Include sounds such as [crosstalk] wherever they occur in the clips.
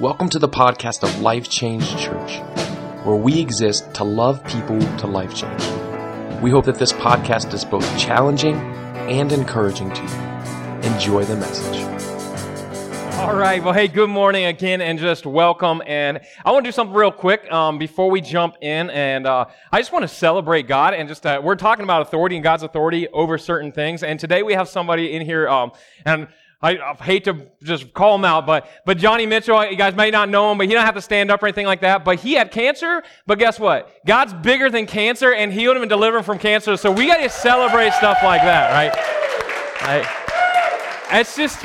Welcome to the podcast of Life Change Church, where we exist to love people to life change. We hope that this podcast is both challenging and encouraging to you. Enjoy the message. All right. Well, hey, good morning again, and just welcome. And I want to do something real quick um, before we jump in, and uh, I just want to celebrate God. And just uh, we're talking about authority and God's authority over certain things. And today we have somebody in here, um, and I, I, hate to just call him out, but but Johnny Mitchell, you guys may not know him, but he don't have to stand up or anything like that. But he had cancer. But guess what? God's bigger than cancer, and healed him and delivered him from cancer. So we got to celebrate stuff like that, right? Right? It's just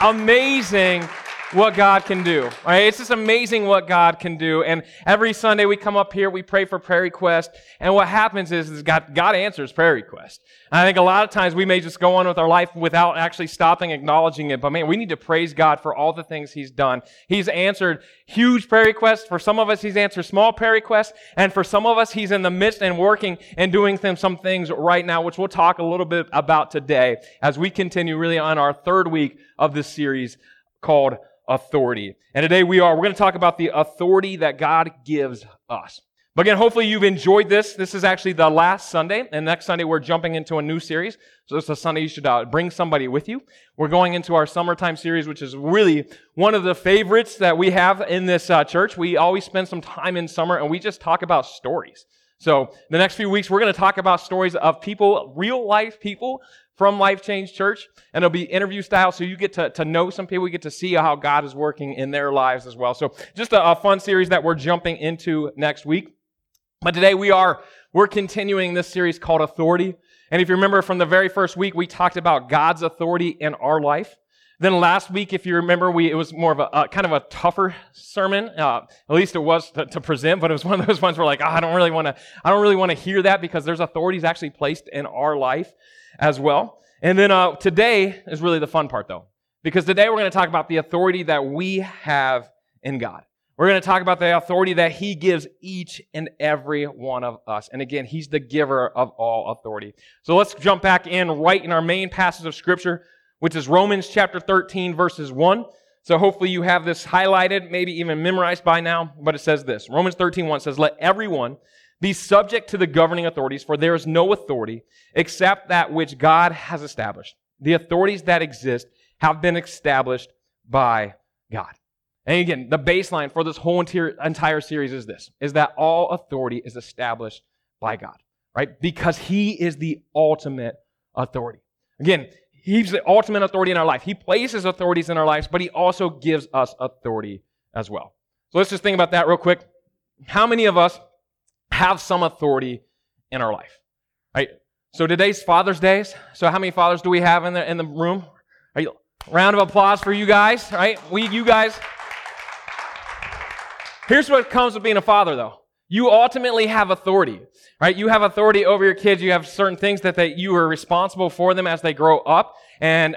amazing what God can do. Right? It's just amazing what God can do. And every Sunday we come up here, we pray for prayer requests, and what happens is, is God, God answers prayer requests. I think a lot of times we may just go on with our life without actually stopping acknowledging it. But man, we need to praise God for all the things He's done. He's answered huge prayer requests. For some of us, He's answered small prayer requests. And for some of us, He's in the midst and working and doing some things right now, which we'll talk a little bit about today as we continue really on our third week of this series called authority. And today we are, we're going to talk about the authority that God gives us. But again, hopefully you've enjoyed this. This is actually the last Sunday, and next Sunday we're jumping into a new series. So is a Sunday you should uh, bring somebody with you. We're going into our summertime series, which is really one of the favorites that we have in this uh, church. We always spend some time in summer, and we just talk about stories. So the next few weeks, we're going to talk about stories of people, real life people from Life Change Church, and it'll be interview style, so you get to, to know some people, you get to see how God is working in their lives as well. So just a, a fun series that we're jumping into next week. But today we are, we're continuing this series called Authority. And if you remember from the very first week, we talked about God's authority in our life. Then last week, if you remember, we, it was more of a, kind of a tougher sermon. Uh, at least it was to, to, present, but it was [laughs] one of those ones where like, oh, I don't really want to, I don't really want to hear that because there's authorities actually placed in our life as well. And then uh, today is really the fun part, though, because today we're going to talk about the authority that we have in God. We're going to talk about the authority that He gives each and every one of us. And again, He's the giver of all authority. So let's jump back in right in our main passage of Scripture, which is Romans chapter 13, verses 1. So hopefully you have this highlighted, maybe even memorized by now, but it says this. Romans 13, 1 says, Let everyone be subject to the governing authorities, for there is no authority except that which God has established. The authorities that exist have been established by God. And again, the baseline for this whole entire entire series is this, is that all authority is established by God, right? Because he is the ultimate authority. Again, he's the ultimate authority in our life. He places authorities in our lives, but he also gives us authority as well. So let's just think about that real quick. How many of us have some authority in our life. Right? So today's Father's Day. So how many fathers do we have in the in the room? Are round of applause for you guys, right? We you guys. Here's what comes with being a father though. You ultimately have authority, right? You have authority over your kids. You have certain things that they, you are responsible for them as they grow up. And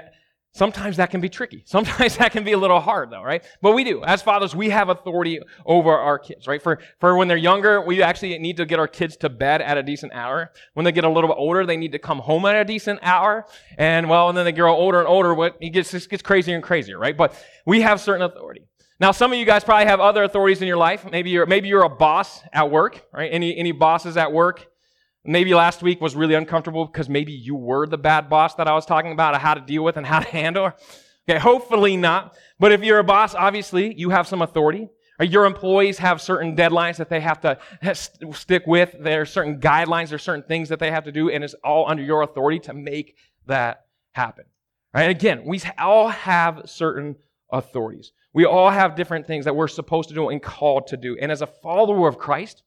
Sometimes that can be tricky. [laughs] Sometimes that can be a little hard though, right? But we do. As fathers, we have authority over our kids, right? For, for when they're younger, we actually need to get our kids to bed at a decent hour. When they get a little bit older, they need to come home at a decent hour. And well, and then they grow older and older, what it gets, it gets crazier and crazier, right? But we have certain authority. Now, some of you guys probably have other authorities in your life. Maybe you're, maybe you're a boss at work, right? Any, any bosses at work? Maybe last week was really uncomfortable because maybe you were the bad boss that I was talking about, how to deal with and how to [laughs] handle. Okay, hopefully not. But if you're a boss, obviously you have some authority. Your employees have certain deadlines that they have to [laughs] stick with. There are certain guidelines, there are certain things that they have to do, and it's all under your authority to make that happen. Right? Again, we all have certain authorities. We all have different things that we're supposed to do and called to do. And as a follower of Christ,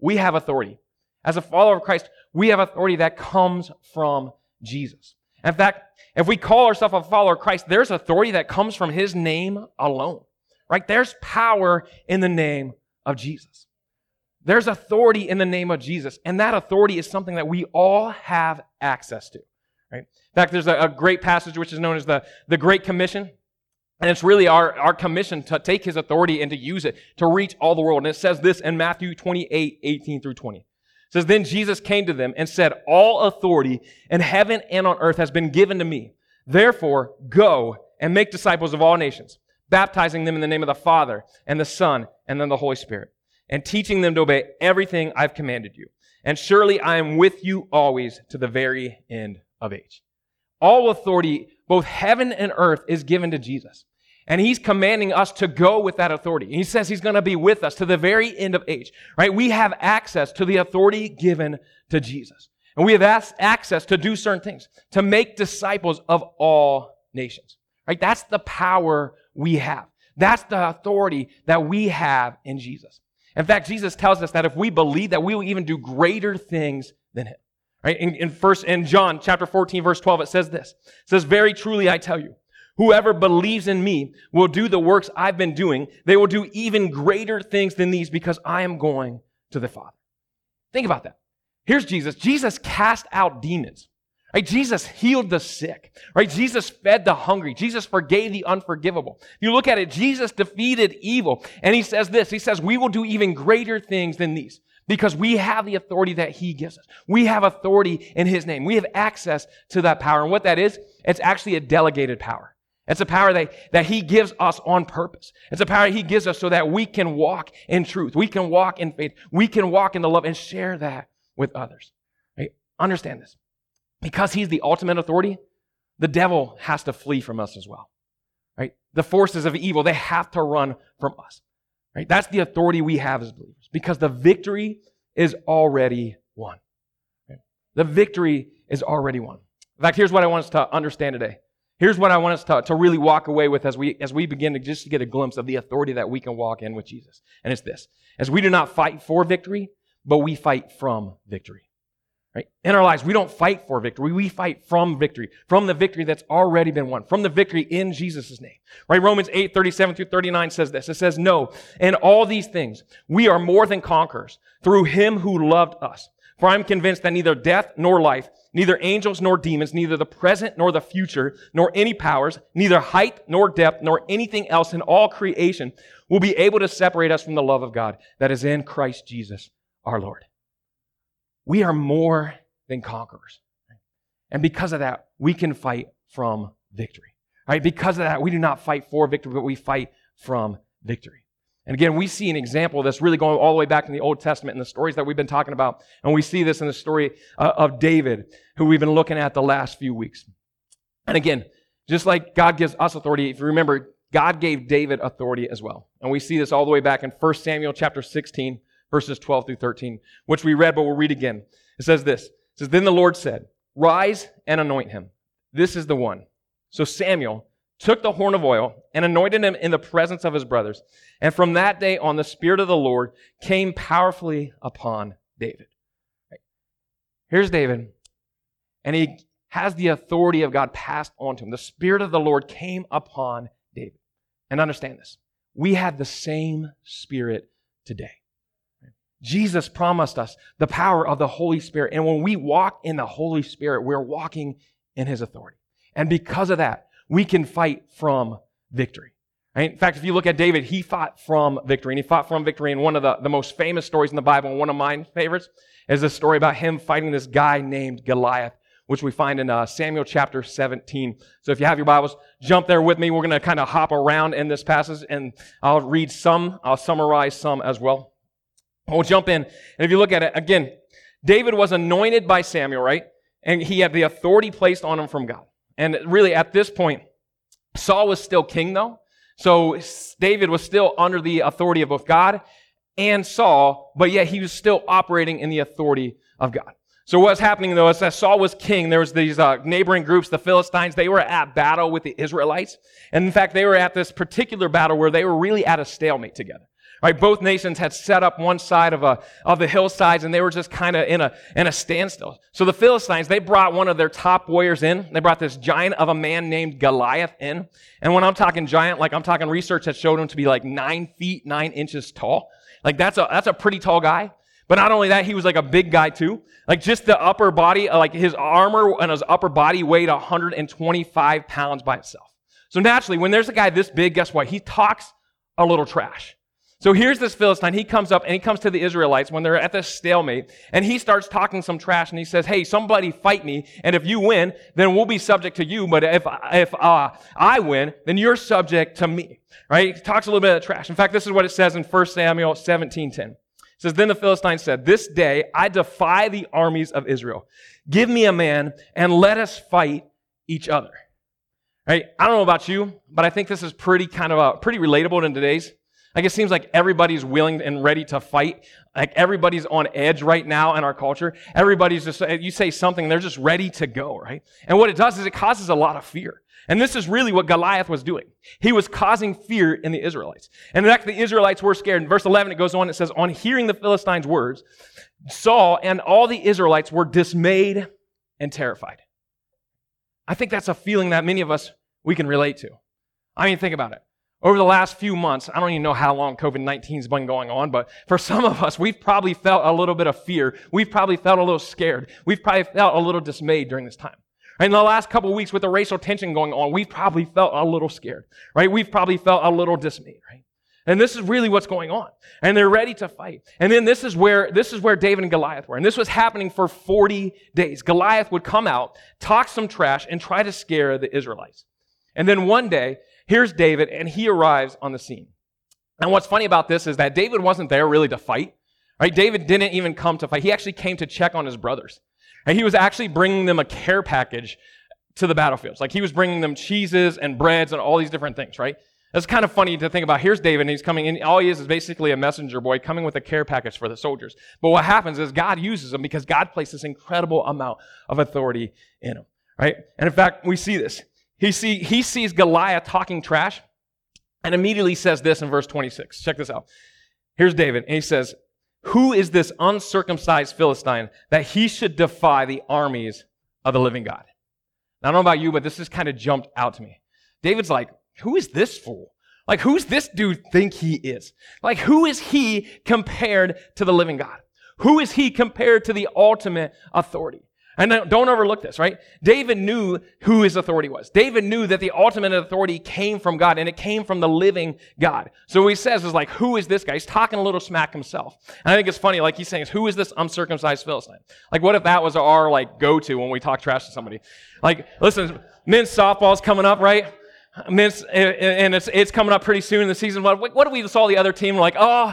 we have authority. As a follower of Christ, we have authority that comes from Jesus. In fact, if we call ourselves a follower of Christ, there's authority that comes from his name alone. Right? There's power in the name of Jesus. There's authority in the name of Jesus, and that authority is something that we all have access to. Right? In fact, there's a, a great passage which is known as the, the Great Commission. And it's really our, our commission to take his authority and to use it to reach all the world. And it says this in Matthew 28, 18 through 20 says, Then Jesus came to them and said, All authority in heaven and on earth has been given to me. Therefore, go and make disciples of all nations, baptizing them in the name of the Father and the Son and then the Holy Spirit, and teaching them to obey everything I've commanded you. And surely I am with you always to the very end of age. All authority, both heaven and earth, is given to Jesus. And he's commanding us to go with that authority. He says he's going to be with us to the very end of age, right? We have access to the authority given to Jesus. And we have access to do certain things, to make disciples of all nations, right? That's the power we have. That's the authority that we have in Jesus. In fact, Jesus tells us that if we believe that we will even do greater things than him. Right? In, in first in John chapter 14, verse 12, it says this. It says, Very truly I tell you, whoever believes in me will do the works I've been doing. They will do even greater things than these because I am going to the Father. Think about that. Here's Jesus. Jesus cast out demons. Right? Jesus healed the sick. Right? Jesus fed the hungry. Jesus forgave the unforgivable. If you look at it, Jesus defeated evil. And he says this. He says, we will do even greater things than these because we have the authority that he gives us. We have authority in his name. We have access to that power. And what that is, it's actually a delegated power. It's a power that, that he gives us on purpose. It's a power he gives us so that we can walk in truth. We can walk in faith. We can walk in the love and share that with others. Right? Understand this. Because he's the ultimate authority, the devil has to flee from us as well. Right? The forces of evil, they have to run from us. Right? That's the authority we have as believers because the victory is already won. Right? The victory is already won. In fact, here's what I want us to understand today. Here's what I want us to, to really walk away with as we, as we begin to just get a glimpse of the authority that we can walk in with Jesus. And it's this. As we do not fight for victory, but we fight from victory. Right? In our lives, we don't fight for victory. We fight from victory, from the victory that's already been won, from the victory in Jesus' name. Right? Romans 8, 37 through 39 says this. It says, No, in all these things, we are more than conquerors through him who loved us. For I'm convinced that neither death nor life, neither angels nor demons, neither the present nor the future, nor any powers, neither height nor depth, nor anything else in all creation will be able to separate us from the love of God that is in Christ Jesus our Lord. We are more than conquerors. And because of that, we can fight from victory. Right? Because of that, we do not fight for victory, but we fight from victory. And again, we see an example of this really going all the way back in the Old Testament and the stories that we've been talking about. And we see this in the story uh, of David, who we've been looking at the last few weeks. And again, just like God gives us authority, if you remember, God gave David authority as well. And we see this all the way back in 1 Samuel chapter 16, verses 12 through 13, which we read, but we'll read again. It says this. It says, Then the Lord said, Rise and anoint him. This is the one. So Samuel took the horn of oil and anointed him in the presence of his brothers. And from that day on, the Spirit of the Lord came powerfully upon David. Here's David, and he has the authority of God passed on to him. The Spirit of the Lord came upon David. And understand this we have the same Spirit today. Jesus promised us the power of the Holy Spirit. And when we walk in the Holy Spirit, we're walking in His authority. And because of that, we can fight from victory. In fact, if you look at David, he fought from victory. And he fought from victory. And one of the, the most famous stories in the Bible, and one of my favorites, is the story about him fighting this guy named Goliath, which we find in uh, Samuel chapter 17. So if you have your Bibles, jump there with me. We're going to kind of hop around in this passage, and I'll read some, I'll summarize some as well. We'll jump in. And if you look at it, again, David was anointed by Samuel, right? And he had the authority placed on him from God. And really, at this point, Saul was still king, though. So David was still under the authority of both God and Saul, but yet he was still operating in the authority of God. So what's happening though is that Saul was king. There was these uh, neighboring groups, the Philistines. They were at battle with the Israelites, and in fact, they were at this particular battle where they were really at a stalemate together. Right, both nations had set up one side of, a, of the hillsides and they were just kind of in a, in a standstill. So the Philistines, they brought one of their top warriors in. They brought this giant of a man named Goliath in. And when I'm talking giant, like I'm talking research that showed him to be like nine feet, nine inches tall. Like that's a, that's a pretty tall guy. But not only that, he was like a big guy too. Like just the upper body, uh, like his armor and his upper body weighed 125 pounds by itself. So naturally, when there's a guy this big, guess what? He talks a little trash. So here's this Philistine. He comes up and he comes to the Israelites when they're at this stalemate and he starts talking some trash and he says, Hey, somebody fight me. And if you win, then we'll be subject to you. But if, if uh, I win, then you're subject to me. Right? He talks a little bit of trash. In fact, this is what it says in 1 Samuel 17 10. It says, Then the Philistine said, This day I defy the armies of Israel. Give me a man and let us fight each other. Right? I don't know about you, but I think this is pretty kind of a, pretty relatable in today's. Like it seems like everybody's willing and ready to fight. Like everybody's on edge right now in our culture. Everybody's just, eh, you say something, they're just ready to go, right? And what it does is it causes a lot of fear. And this is really what Goliath was doing. He was causing fear in the Israelites. And in fact, the Israelites were scared. In verse 11, it goes on, it says, On hearing the Philistines' words, Saul and all the Israelites were dismayed and terrified. I think that's a feeling that many of us, we can relate to. I mean, think about it. Over the last few months, I don't even know how long COVID 19 has been going on, but for some of us, we've probably felt a little bit of fear. We've probably felt a little scared. We've probably felt a little dismayed during this time. In the last couple weeks with the racial tension going on, we've probably felt a little scared, right? We've probably felt a little dismayed, right? And this is really what's going on. And they're ready to fight. And then this is where, this is where David and Goliath were. And this was happening for 40 days. Goliath would come out, talk some trash, and try to scare the Israelites. And then one day, Here's David, and he arrives on the scene. And what's funny about this is that David wasn't there really to fight. Right? David didn't even come to fight. He actually came to check on his brothers. And he was actually bringing them a care package to the battlefields. Like he was bringing them cheeses and breads and all these different things, right? That's kind of funny to think about. Here's David, and he's coming in. All he is is basically a messenger boy coming with a care package for the soldiers. But what happens is God uses him because God placed this incredible amount of authority in him, right? And in fact, we see this. He, see, he sees Goliath talking trash and immediately says this in verse 26. Check this out. Here's David, and he says, Who is this uncircumcised Philistine that he should defy the armies of the living God? Now, I don't know about you, but this just kind of jumped out to me. David's like, Who is this fool? Like, who's this dude think he is? Like, who is he compared to the living God? Who is he compared to the ultimate authority? And don't overlook this, right? David knew who his authority was. David knew that the ultimate authority came from God and it came from the living God. So he says is like, who is this guy? He's talking a little smack himself. And I think it's funny, like he's saying, who is this uncircumcised Philistine? Like, what if that was our like go-to when we talk trash to somebody? Like, listen, men's softball's coming up, right? Men's, and it's, it's coming up pretty soon in the season. What, what if we saw the other team like, oh,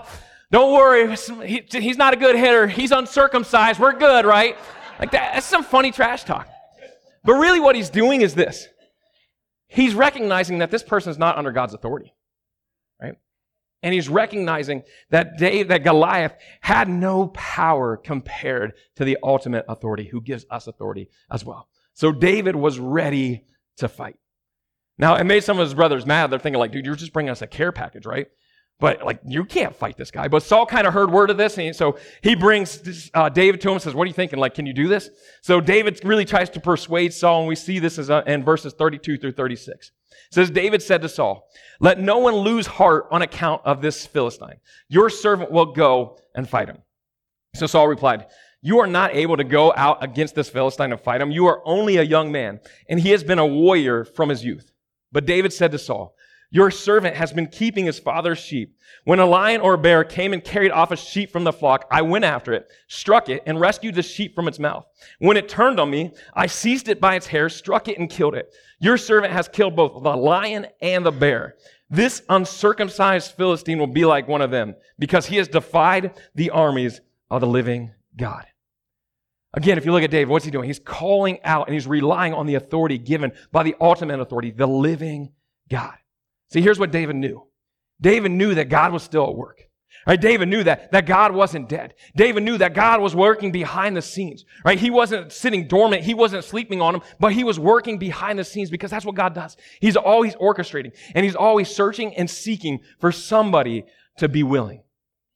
don't worry, he, he's not a good hitter. He's uncircumcised. We're good, right? Like that, that's some funny trash talk. But really, what he's doing is this he's recognizing that this person is not under God's authority, right? And he's recognizing that Dave, that Goliath had no power compared to the ultimate authority who gives us authority as well. So David was ready to fight. Now, it made some of his brothers mad. They're thinking, like, dude, you're just bringing us a care package, right? But like, you can't fight this guy. But Saul kind of heard word of this. And so he brings uh, David to him and says, what are you thinking? Like, can you do this? So David really tries to persuade Saul. And we see this as, uh, in verses 32 through 36. It says, David said to Saul, let no one lose heart on account of this Philistine. Your servant will go and fight him. So Saul replied, you are not able to go out against this Philistine and fight him. You are only a young man, and he has been a warrior from his youth. But David said to Saul, your servant has been keeping his father's sheep. When a lion or a bear came and carried off a sheep from the flock, I went after it, struck it, and rescued the sheep from its mouth. When it turned on me, I seized it by its hair, struck it, and killed it. Your servant has killed both the lion and the bear. This uncircumcised Philistine will be like one of them, because he has defied the armies of the living God. Again, if you look at David, what's he doing? He's calling out and he's relying on the authority given by the ultimate authority, the living God. See, here's what David knew. David knew that God was still at work. Right? David knew that, that God wasn't dead. David knew that God was working behind the scenes. Right? He wasn't sitting dormant. He wasn't sleeping on him, but he was working behind the scenes because that's what God does. He's always orchestrating and he's always searching and seeking for somebody to be willing,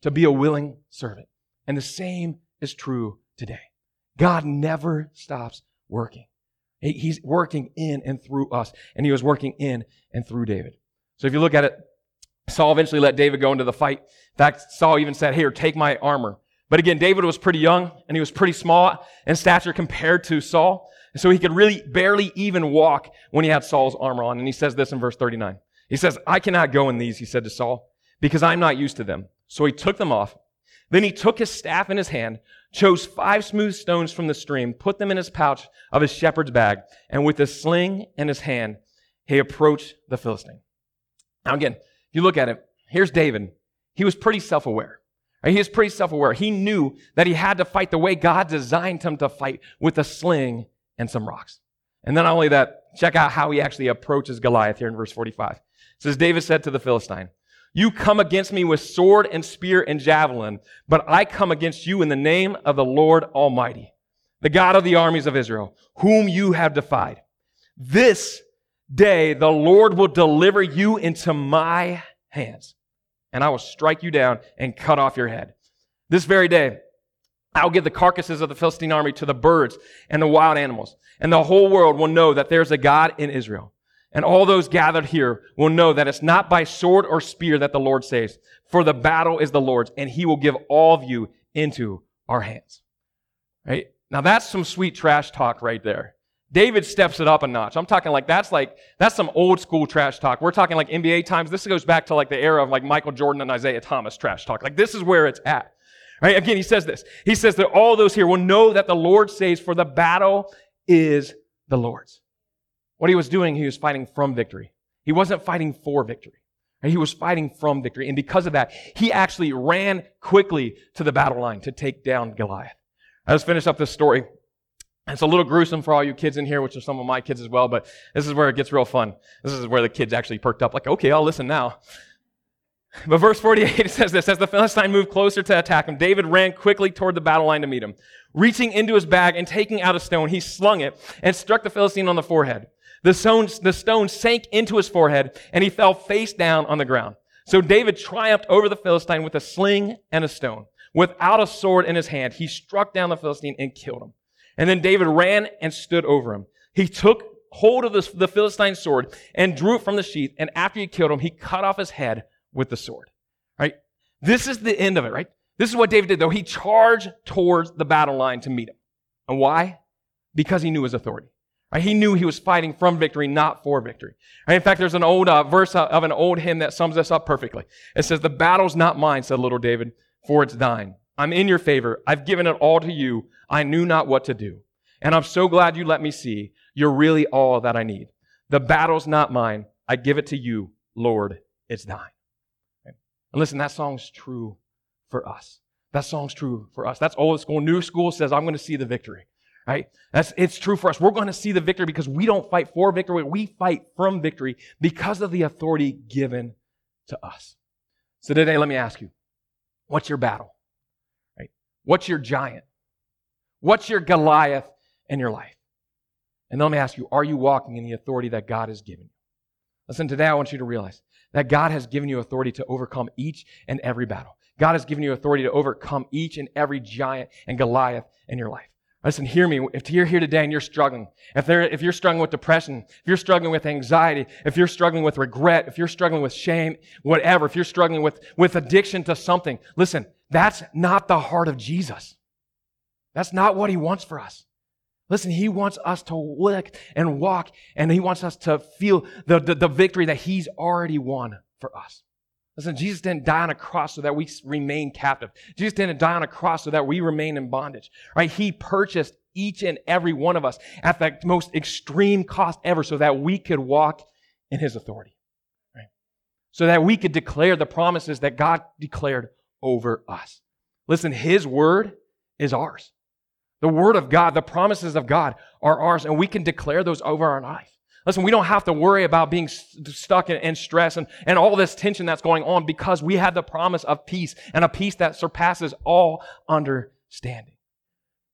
to be a willing servant. And the same is true today. God never stops working. He's working in and through us, and he was working in and through David. So if you look at it, Saul eventually let David go into the fight. In fact, Saul even said, Here, take my armor. But again, David was pretty young and he was pretty small in stature compared to Saul. And so he could really barely even walk when he had Saul's armor on. And he says this in verse 39. He says, I cannot go in these, he said to Saul, because I'm not used to them. So he took them off. Then he took his staff in his hand, chose five smooth stones from the stream, put them in his pouch of his shepherd's bag, and with his sling in his hand, he approached the Philistine. Now again, if you look at it, here's David. He was pretty self-aware. He is pretty self-aware. He knew that he had to fight the way God designed him to fight with a sling and some rocks. And then not only that, check out how he actually approaches Goliath here in verse 45. It says, David said to the Philistine, you come against me with sword and spear and javelin, but I come against you in the name of the Lord Almighty, the God of the armies of Israel, whom you have defied. This day the Lord will deliver you into my hands, and I will strike you down and cut off your head. This very day, I'll give the carcasses of the Philistine army to the birds and the wild animals, and the whole world will know that there's a God in Israel. And all those gathered here will know that it's not by sword or spear that the Lord saves, for the battle is the Lord's, and he will give all of you into our hands. Right? Now that's some sweet trash talk right there. David steps it up a notch. I'm talking like that's like that's some old school trash talk. We're talking like NBA times. This goes back to like the era of like Michael Jordan and Isiah Thomas trash talk. Like this is where it's at. Right? Again, he says this. He says that all those here will know that the Lord saves for the battle is the Lord's. What he was doing, he was fighting from victory. He wasn't fighting for victory. He was fighting from victory. And because of that, he actually ran quickly to the battle line to take down Goliath. I just finished up this story. It's a little gruesome for all you kids in here, which are some of my kids as well, but this is where it gets real fun. This is where the kids actually perked up, like, okay, I'll listen now. But verse 48 [laughs] says this As the Philistine moved closer to attack him, David ran quickly toward the battle line to meet him. Reaching into his bag and taking out a stone, he slung it and struck the Philistine on the forehead. The stone, the stone sank into his forehead and he fell face down on the ground. So David triumphed over the Philistine with a sling and a stone. Without a sword in his hand, he struck down the Philistine and killed him. And then David ran and stood over him. He took hold of the, the Philistine sword and drew it from the sheath. And after he killed him, he cut off his head with the sword. Right? This is the end of it, right? This is what David did, though. He charged towards the battle line to meet him. And why? Because he knew his authority. Right? He knew he was fighting from victory, not for victory. Right? In fact, there's an old uh, verse of an old hymn that sums this up perfectly. It says, The battle's not mine, said little David, for it's thine. I'm in your favor. I've given it all to you. I knew not what to do. And I'm so glad you let me see you're really all that I need. The battle's not mine. I give it to you, Lord. It's thine. And listen, that song's true for us. That song's true for us. That's old school. New school says, I'm going to see the victory right? That's, it's true for us. We're going to see the victory because we don't fight for victory. We fight from victory because of the authority given to us. So today, let me ask you, what's your battle? What's your giant? What's your Goliath in your life? And then let me ask you, are you walking in the authority that God has given you? Listen, today I want you to realize that God has given you authority to overcome each and every battle. God has given you authority to overcome each and every giant and Goliath in your life. Listen, hear me. If you're here today and you're struggling, if, if you're struggling with depression, if you're struggling with anxiety, if you're struggling with regret, if you're struggling with shame, whatever, if you're struggling with, with addiction to something, listen, that's not the heart of Jesus. That's not what he wants for us. Listen, he wants us to look and walk, and he wants us to feel the, the, the victory that he's already won for us. Listen, Jesus didn't die on a cross so that we remain captive. Jesus didn't die on a cross so that we remain in bondage, right? He purchased each and every one of us at the most extreme cost ever so that we could walk in his authority, right? So that we could declare the promises that God declared over us. Listen, his word is ours. The word of God, the promises of God are ours, and we can declare those over our life. Listen, we don't have to worry about being stuck in, in, stress and, and all this tension that's going on because we have the promise of peace and a peace that surpasses all understanding.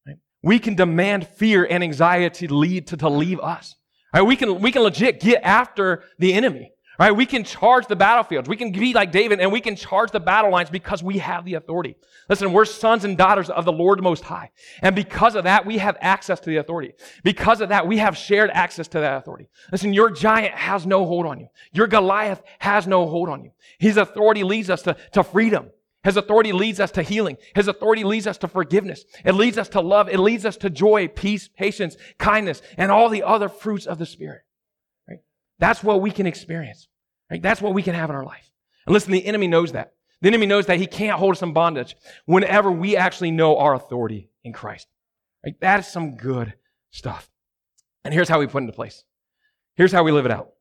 Right? We can demand fear and anxiety lead to, to leave us. Right? We can, we can legit get after the enemy. Right? We can charge the battlefields. We can be like David and we can charge the battle lines because we have the authority. Listen, we're sons and daughters of the Lord Most High. And because of that, we have access to the authority. Because of that, we have shared access to that authority. Listen, your giant has no hold on you. Your Goliath has no hold on you. His authority leads us to, to freedom. His authority leads us to healing. His authority leads us to forgiveness. It leads us to love. It leads us to joy, peace, patience, kindness, and all the other fruits of the Spirit. That's what we can experience. Right? That's what we can have in our life. And listen, the enemy knows that. The enemy knows that he can't hold us in bondage whenever we actually know our authority in Christ. Right? That is some good stuff. And here's how we put it into place. Here's how we live it out.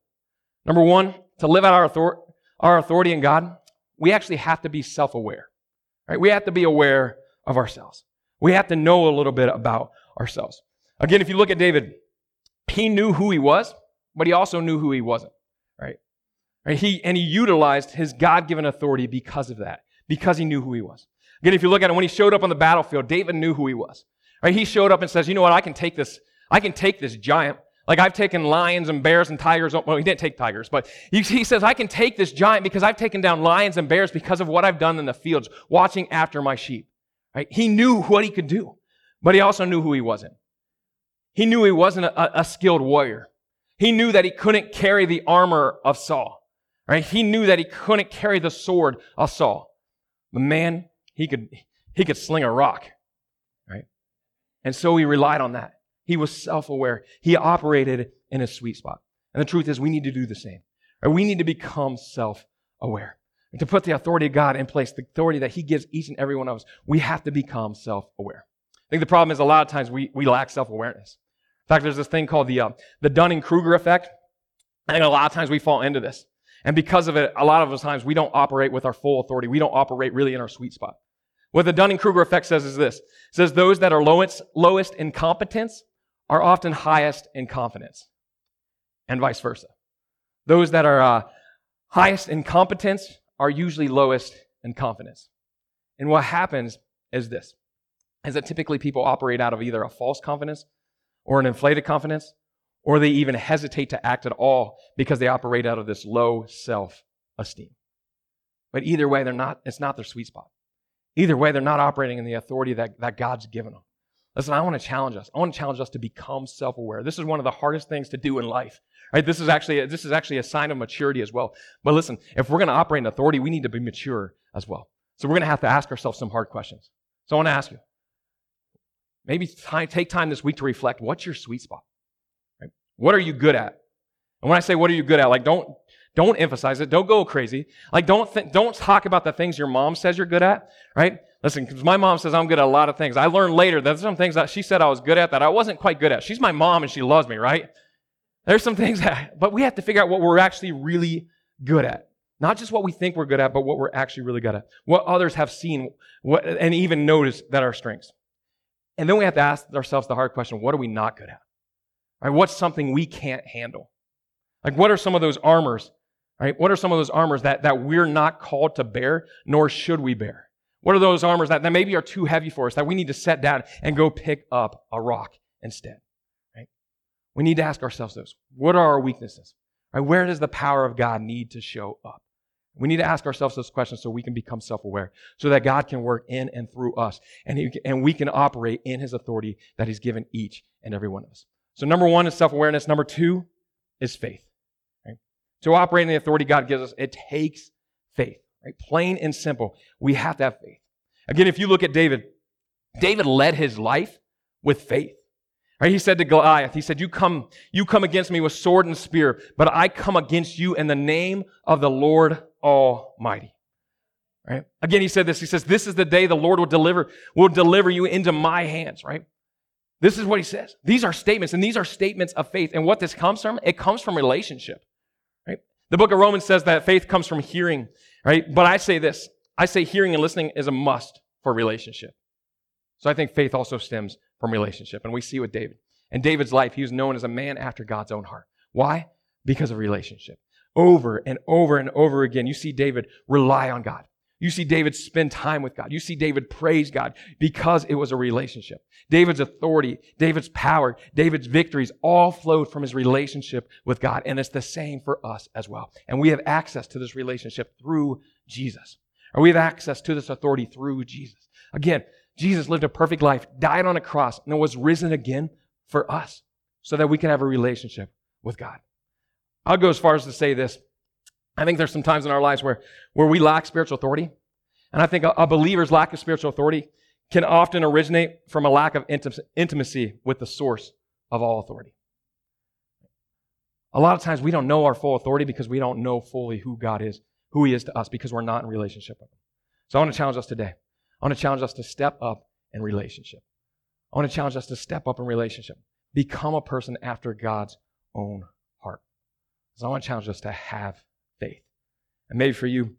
Number one, to live out our, author- our authority in God, we actually have to be self aware. Right? We have to be aware of ourselves. We have to know a little bit about ourselves. Again, if you look at David, he knew who he was, but he also knew who he wasn't. Right? He, and he utilized his God given authority because of that, because he knew who he was. Again, if you look at it, when he showed up on the battlefield, David knew who he was. Right? He showed up and says, you know what, I can take this, I can take this giant. Like I've taken lions and bears and tigers. Well, he didn't take tigers, but he, he, says, I can take this giant because I've taken down lions and bears because of what I've done in the fields, watching after my sheep. Right? He knew what he could do, but he also knew who he wasn't. He knew he wasn't a, a skilled warrior. He knew that he couldn't carry the armor of Saul. Right? He knew that he couldn't carry the sword of Saul. But man, he could, he could sling a rock. Right? And so he relied on that. He was self aware. He operated in a sweet spot. And the truth is, we need to do the same. Right? We need to become self aware. To put the authority of God in place, the authority that He gives each and every one of us, we have to become self aware. I think the problem is a lot of times we, we lack self awareness. In fact, there's this thing called the, uh, the Dunning Kruger effect. I think a lot of times we fall into this. And because of it, a lot of the times we don't operate with our full authority. We don't operate really in our sweet spot. What the Dunning Kruger effect says is this it says those that are lowest, lowest in competence are often highest in confidence, and vice versa. Those that are uh, highest in competence are usually lowest in confidence. And what happens is this is that typically people operate out of either a false confidence or an inflated confidence, or they even hesitate to act at all because they operate out of this low self esteem. But either way, they're not, it's not their sweet spot. Either way, they're not operating in the authority that, that God's given them. Listen, I want to challenge us. I want to challenge us to become self-aware. This is one of the hardest things to do in life. Right? This is actually this is actually a sign of maturity as well. But listen, if we're going to operate in authority, we need to be mature as well. So we're going to have to ask ourselves some hard questions. So I want to ask you, maybe take time this week to reflect. What's your sweet spot? Right? What are you good at? And when I say what are you good at, like don't don't emphasize it. Don't go crazy. Like don't th- don't talk about the things your mom says you're good at. Right? Listen, because my mom says I'm good at a lot of things. I learned later that there's some things that she said I was good at that I wasn't quite good at. She's my mom and she loves me, right? There's some things that, but we have to figure out what we're actually really good at. Not just what we think we're good at, but what we're actually really good at. What others have seen what, and even noticed that are strengths. And then we have to ask ourselves the hard question what are we not good at? Right? What's something we can't handle? Like, what are some of those armors? Right? What are some of those armors that, that we're not called to bear, nor should we bear? What are those armors that, that maybe are too heavy for us that we need to set down and go pick up a rock instead? Right? We need to ask ourselves those. What are our weaknesses? Right? Where does the power of God need to show up? We need to ask ourselves those questions so we can become self-aware, so that God can work in and through us, and, he, and we can operate in His authority that He's given each and every one of us. So number one is self-awareness. Number two is faith. Right? To operate in the authority God gives us, it takes faith. Right? Plain and simple. We have to have faith. Again, if you look at David, David led his life with faith. Right? He said to Goliath, he said, you come, you come against me with sword and spear, but I come against you in the name of the Lord Almighty. Right? Again, he said this. He says, this is the day the Lord will deliver, will deliver you into my hands, right? This is what he says. These are statements, and these are statements of faith. And what this comes from, it comes from relationship. Right? The book of Romans says that faith comes from hearing Right? But I say this I say hearing and listening is a must for relationship. So I think faith also stems from relationship. And we see with David. In David's life, he was known as a man after God's own heart. Why? Because of relationship. Over and over and over again, you see David rely on God. You see David spend time with God. You see David praise God because it was a relationship. David's authority, David's power, David's victories all flowed from his relationship with God. And it's the same for us as well. And we have access to this relationship through Jesus. Or we have access to this authority through Jesus. Again, Jesus lived a perfect life, died on a cross, and was risen again for us so that we can have a relationship with God. I'll go as far as to say this. I think there's some times in our lives where, where we lack spiritual authority. And I think a, a believer's lack of spiritual authority can often originate from a lack of intimacy with the source of all authority. A lot of times we don't know our full authority because we don't know fully who God is who he is to us because we're not in relationship with him. So I want to challenge us today. I want to challenge us to step up in relationship. I want to challenge us to step up in relationship. Become a person after God's own. So I want to challenge us to have faith. And maybe for you,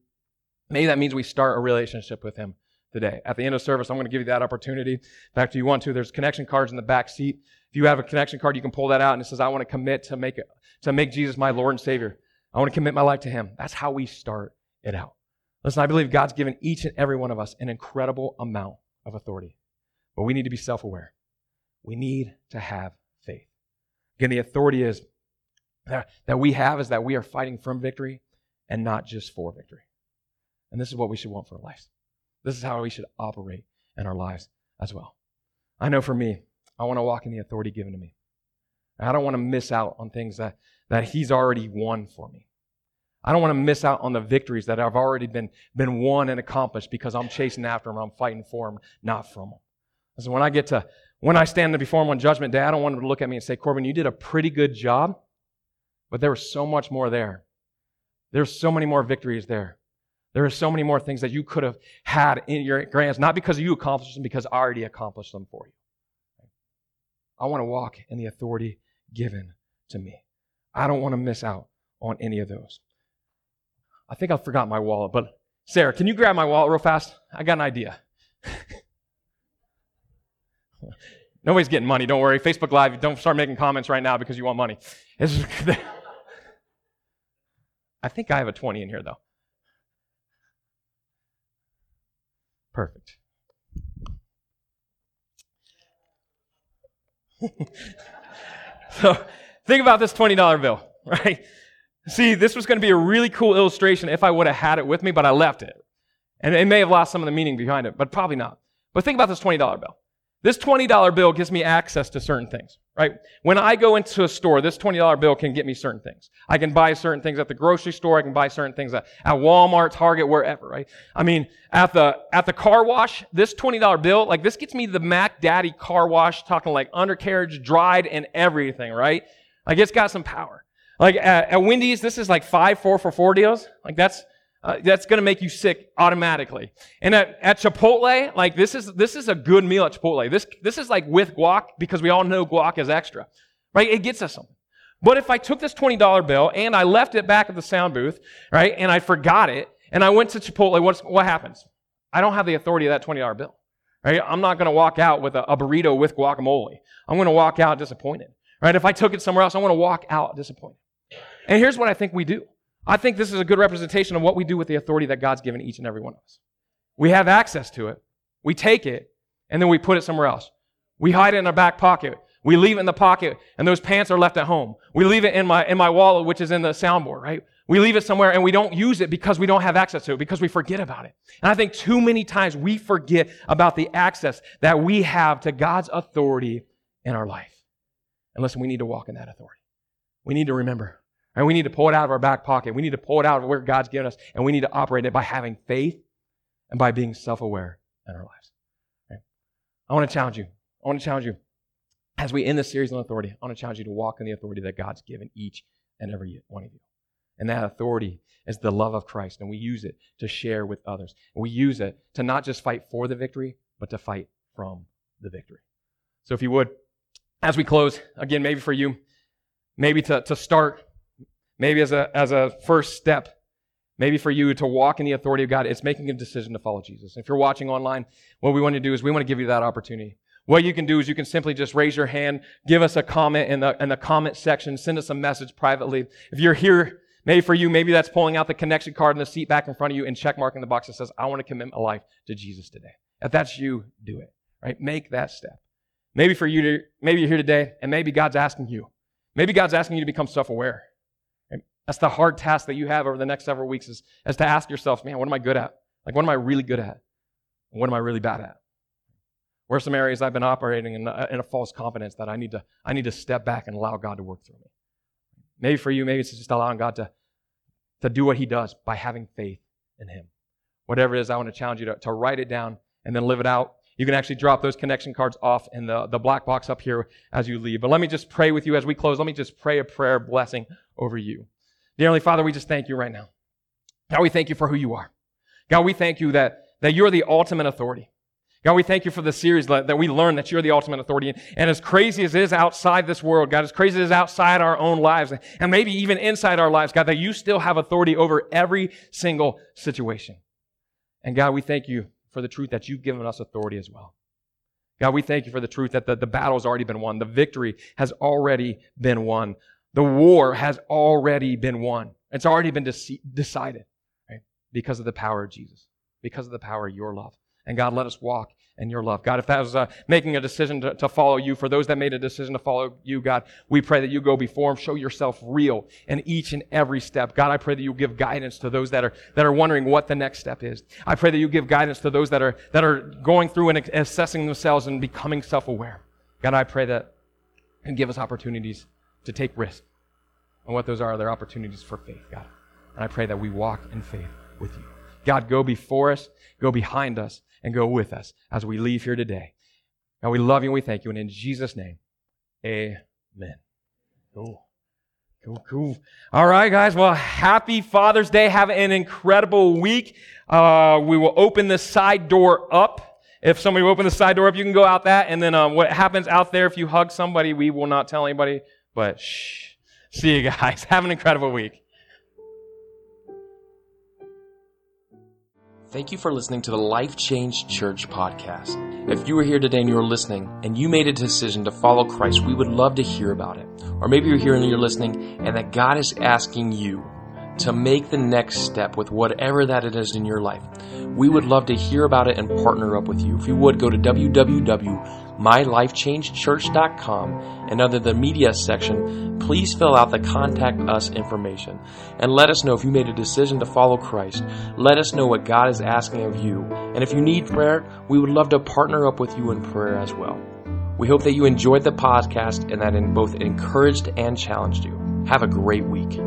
maybe that means we start a relationship with him today. At the end of service, I'm going to give you that opportunity. In fact, if you want to, there's connection cards in the back seat. If you have a connection card, you can pull that out and it says, I want to commit to make it, to make Jesus my Lord and Savior. I want to commit my life to him. That's how we start it out. Listen, I believe God's given each and every one of us an incredible amount of authority, but we need to be self aware. We need to have faith. Again, the authority is that, that we have is that we are fighting from victory and not just for victory. And this is what we should want for our lives. This is how we should operate in our lives as well. I know for me, I want to walk in the authority given to me. I don't want to miss out on things that, that He's already won for me. I don't want to miss out on the victories that I've already been, been won and accomplished because I'm chasing after them, I'm fighting for them, not from them. So when I get to, when I stand before him on judgment day, I don't want him to look at me and say, Corbin, you did a pretty good job, but there was so much more there. There's so many more victories there. There are so many more things that you could have had in your grants, not because you accomplished them, because I already accomplished them for you. I want to walk in the authority given to me. I don't want to miss out on any of those. I think I forgot my wallet, but Sarah, can you grab my wallet real fast? I got an idea. [laughs] Nobody's getting money, don't worry. Facebook Live, don't start making comments right now because you want money. [laughs] I think I have a 20 in here, though. Perfect. [laughs] so think about this $20 bill, [laughs] right? See, this was going to be a really cool illustration if I would have had it with me, but I left it. And it may have lost some of the meaning behind it, but probably not. But think about this $20 bill. This $20 bill gives me access to certain things, right? When I go into a store, this $20 bill can get me certain things. I can buy certain things at the grocery store. I can buy certain things at, at Walmart, Target, wherever, right? I mean, at the, at the car wash, this $20 bill, like this gets me the Mac Daddy car wash, talking like undercarriage, dried, and everything, right? Like it's got some power. Like at, at Wendy's, this is like five, four for four deals. Like that's, uh, that's going to make you sick automatically. And at, at Chipotle, like this is this is a good meal at Chipotle. This this is like with guac because we all know guac is extra, right? It gets us something. But if I took this twenty dollar bill and I left it back at the sound booth, right, and I forgot it, and I went to Chipotle, what's, what happens? I don't have the authority of that twenty dollar bill. Right? I'm not going to walk out with a, a burrito with guacamole. I'm going to walk out disappointed. Right? If I took it somewhere else, I want to walk out disappointed. And here's what I think we do. I think this is a good representation of what we do with the authority that God's given each and every one of us. We have access to it. We take it, and then we put it somewhere else. We hide it in our back pocket. We leave it in the pocket, and those pants are left at home. We leave it in my, in my wallet, which is in the soundboard, right? We leave it somewhere and we don't use it because we don't have access to it, because we forget about it. And I think too many times we forget about the access that we have to God's authority in our life. And listen, we need to walk in that authority. We need to remember and we need to pull it out of our back pocket. We need to pull it out of where God's given us, and we need to operate it by having faith and by being self aware in our lives. Right? I want to challenge you. I want to challenge you. As we end this series on authority, I want to challenge you to walk in the authority that God's given each and every one of you. And that authority is the love of Christ, and we use it to share with others. And we use it to not just fight for the victory, but to fight from the victory. So if you would, as we close, again, maybe for you, maybe to, to start Maybe as a, as a first step, maybe for you to walk in the authority of God, it's making a decision to follow Jesus. If you're watching online, what we want to do is we want to give you that opportunity. What you can do is you can simply just raise your hand, give us a comment in the, in the comment section, send us a message privately. If you're here, maybe for you, maybe that's pulling out the connection card in the seat back in front of you and check marking the box that says, I want to commit my life to Jesus today. If that's you, do it, right? Make that step. Maybe for you to, maybe you're here today and maybe God's asking you. Maybe God's asking you to become self-aware. That's the hard task that you have over the next several weeks is, is to ask yourself, man, what am I good at? Like, what am I really good at? And what am I really bad at? Where are some areas I've been operating in a, in a false confidence that I need, to, I need to step back and allow God to work through me? Maybe for you, maybe it's just allowing God to, to do what He does by having faith in Him. Whatever it is, I want to challenge you to, to write it down and then live it out. You can actually drop those connection cards off in the, the black box up here as you leave. But let me just pray with you as we close. Let me just pray a prayer blessing over you. Dear Heavenly Father, we just thank you right now. God, we thank you for who you are. God, we thank you that, that you're the ultimate authority. God, we thank you for the series that, we learned that you're the ultimate authority. And as crazy as it is outside this world, God, as crazy as it is outside our own lives, and maybe even inside our lives, God, that you still have authority over every single situation. And God, we thank you for the truth that you've given us authority as well. God, we thank you for the truth that the, the battle's already been won. The victory has already been won. The war has already been won. It's already been de- decided, right? Because of the power of Jesus, because of the power of your love. And God, let us walk in your love. God, if that was uh, making a decision to, to, follow you, for those that made a decision to follow you, God, we pray that you go before them, show yourself real in each and every step. God, I pray that you give guidance to those that are, that are wondering what the next step is. I pray that you give guidance to those that are, that are going through and assessing themselves and becoming self-aware. God, I pray that and give us opportunities to take risks. And what those are, they're opportunities for faith, God. And I pray that we walk in faith with you. God, go before us, go behind us, and go with us as we leave here today. And we love you and we thank you. And in Jesus' name, amen. Cool. Cool, cool. All right, guys. Well, happy Father's Day. Have an incredible week. Uh, we will open the side door up. If somebody will open the side door up, you can go out that. And then um, what happens out there if you hug somebody, we will not tell anybody. But shh. See you guys. [laughs] Have an incredible week. Thank you for listening to the Life Change Church podcast. If you were here today and you are listening and you made a decision to follow Christ, we would love to hear about it. Or maybe you're here and you're listening and that God is asking you to make the next step with whatever that it is in your life. We would love to hear about it and partner up with you. If you would, go to www.mylifechangechurch.com and under the media section, please fill out the contact us information and let us know if you made a decision to follow Christ. Let us know what God is asking of you. And if you need prayer, we would love to partner up with you in prayer as well. We hope that you enjoyed the podcast and that it both encouraged and challenged you. Have a great week.